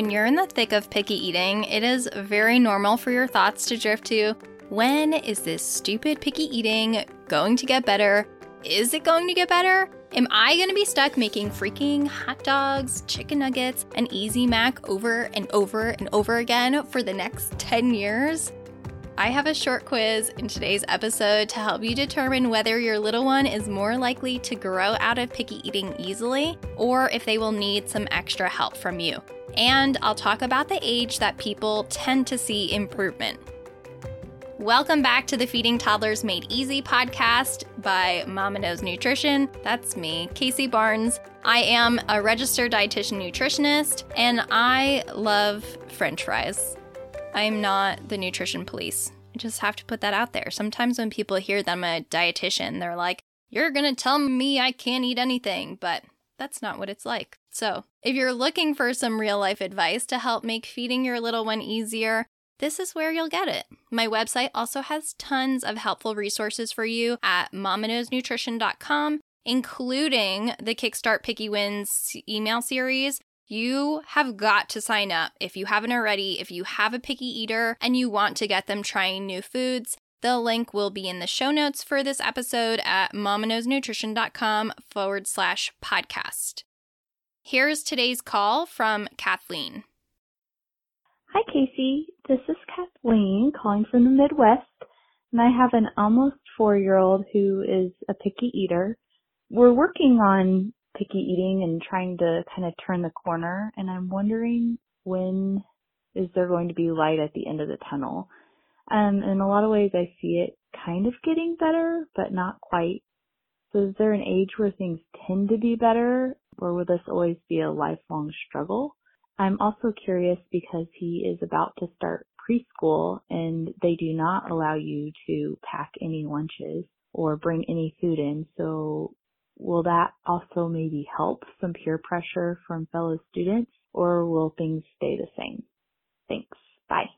When you're in the thick of picky eating, it is very normal for your thoughts to drift to when is this stupid picky eating going to get better? Is it going to get better? Am I going to be stuck making freaking hot dogs, chicken nuggets, and Easy Mac over and over and over again for the next 10 years? I have a short quiz in today's episode to help you determine whether your little one is more likely to grow out of picky eating easily or if they will need some extra help from you. And I'll talk about the age that people tend to see improvement. Welcome back to the Feeding Toddlers Made Easy podcast by Mama Knows Nutrition. That's me, Kacie Barnes. I am a registered dietitian nutritionist and I love french fries. I'm not the nutrition police. I just have to put that out there. Sometimes when people hear that I'm a dietitian, they're like, You're gonna tell me I can't eat anything, but that's not what it's like. So, if you're looking for some real life advice to help make feeding your little one easier, this is where you'll get it. My website also has tons of helpful resources for you at mamaknowsnutrition.com, including the Kickstart Picky Wins email series. You have got to sign up if you haven't already. If you have a picky eater and you want to get them trying new foods, the link will be in the show notes for this episode at mamaknowsnutrition.com forward slash podcast. Here's today's call from Kathleen. Hi, Kacie. This is Kathleen calling from the Midwest, and I have an almost four year old who is a picky eater. We're working on picky eating and trying to kind of turn the corner, and I'm wondering when is there going to be light at the end of the tunnel? Um, in a lot of ways, I see it kind of getting better, but not quite. So, is there an age where things tend to be better, or will this always be a lifelong struggle? I'm also curious because he is about to start preschool and they do not allow you to pack any lunches or bring any food in. So will that also maybe help some peer pressure from fellow students or will things stay the same? Thanks. Bye.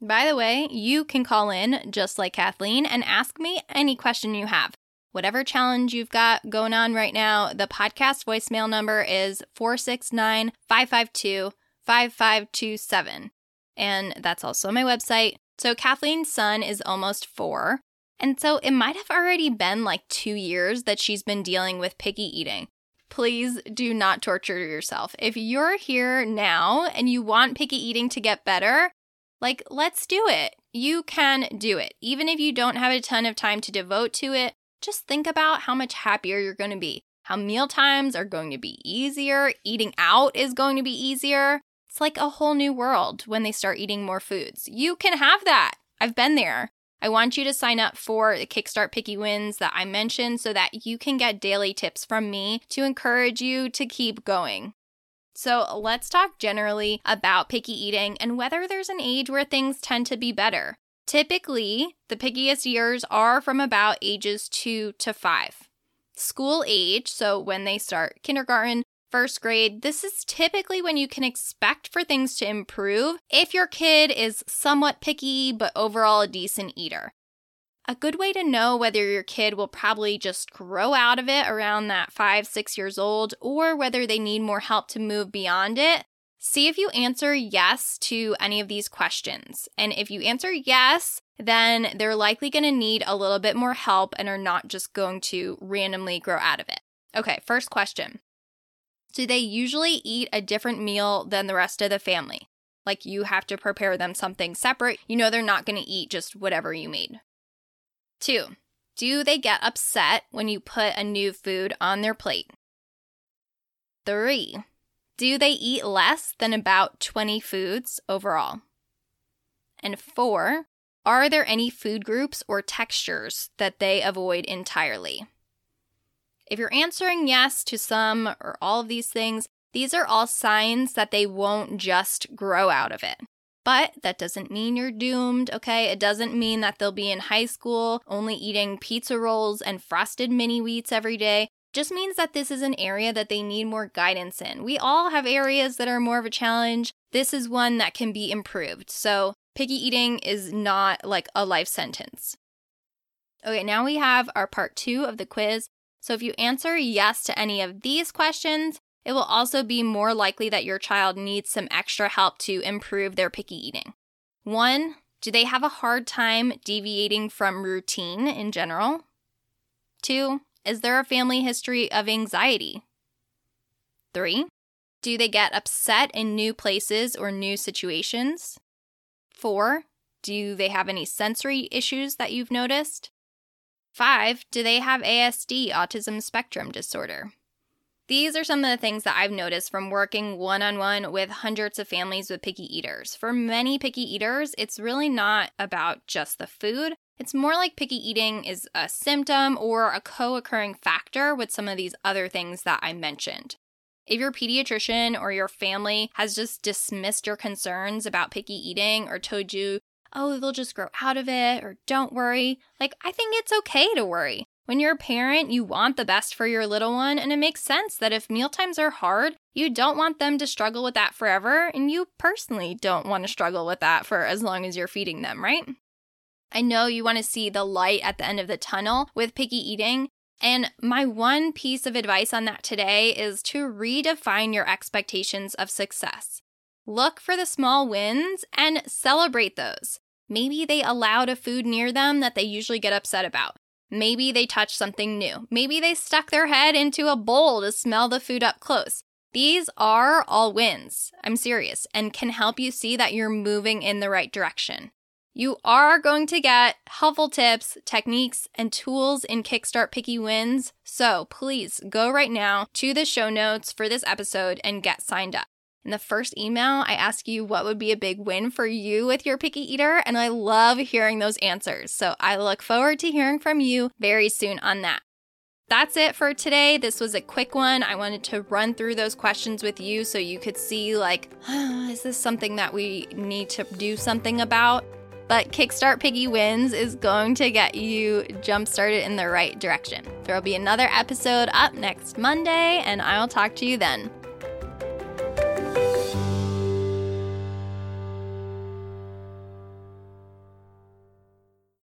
By the way, you can call in just like Kathleen and ask me any question you have whatever challenge you've got going on right now, the podcast voicemail number is 469 552 5527. And that's also my website. So Kathleen's son is almost four. And so it might have already been like two years that she's been dealing with picky eating. Please do not torture yourself. If you're here now and you want picky eating to get better, like, let's do it. You can do it. Even if you don't have a ton of time to devote to it, just think about how much happier you're going to be. How meal times are going to be easier, eating out is going to be easier. It's like a whole new world when they start eating more foods. You can have that. I've been there. I want you to sign up for the Kickstart Picky Wins that I mentioned so that you can get daily tips from me to encourage you to keep going. So, let's talk generally about picky eating and whether there's an age where things tend to be better. Typically, the pickiest years are from about ages two to five. School age, so when they start kindergarten, first grade, this is typically when you can expect for things to improve if your kid is somewhat picky but overall a decent eater. A good way to know whether your kid will probably just grow out of it around that five, six years old, or whether they need more help to move beyond it, See if you answer yes to any of these questions. And if you answer yes, then they're likely going to need a little bit more help and are not just going to randomly grow out of it. Okay, first question Do they usually eat a different meal than the rest of the family? Like you have to prepare them something separate. You know they're not going to eat just whatever you made. Two, do they get upset when you put a new food on their plate? Three, do they eat less than about 20 foods overall? And four, are there any food groups or textures that they avoid entirely? If you're answering yes to some or all of these things, these are all signs that they won't just grow out of it. But that doesn't mean you're doomed, okay? It doesn't mean that they'll be in high school only eating pizza rolls and frosted mini wheats every day just means that this is an area that they need more guidance in. We all have areas that are more of a challenge. This is one that can be improved. So, picky eating is not like a life sentence. Okay, now we have our part two of the quiz. So, if you answer yes to any of these questions, it will also be more likely that your child needs some extra help to improve their picky eating. One, do they have a hard time deviating from routine in general? Two, is there a family history of anxiety? Three, do they get upset in new places or new situations? Four, do they have any sensory issues that you've noticed? Five, do they have ASD, autism spectrum disorder? These are some of the things that I've noticed from working one on one with hundreds of families with picky eaters. For many picky eaters, it's really not about just the food. It's more like picky eating is a symptom or a co occurring factor with some of these other things that I mentioned. If your pediatrician or your family has just dismissed your concerns about picky eating or told you, oh, they'll just grow out of it or don't worry, like, I think it's okay to worry. When you're a parent, you want the best for your little one, and it makes sense that if mealtimes are hard, you don't want them to struggle with that forever, and you personally don't want to struggle with that for as long as you're feeding them, right? I know you want to see the light at the end of the tunnel with picky eating, and my one piece of advice on that today is to redefine your expectations of success. Look for the small wins and celebrate those. Maybe they allowed a food near them that they usually get upset about. Maybe they touched something new. Maybe they stuck their head into a bowl to smell the food up close. These are all wins, I'm serious, and can help you see that you're moving in the right direction. You are going to get helpful tips, techniques, and tools in Kickstart Picky Wins. So please go right now to the show notes for this episode and get signed up. In the first email, I ask you what would be a big win for you with your picky eater, and I love hearing those answers. So I look forward to hearing from you very soon on that. That's it for today. This was a quick one. I wanted to run through those questions with you so you could see, like, oh, is this something that we need to do something about? But Kickstart Picky Wins is going to get you jump started in the right direction. There will be another episode up next Monday, and I'll talk to you then.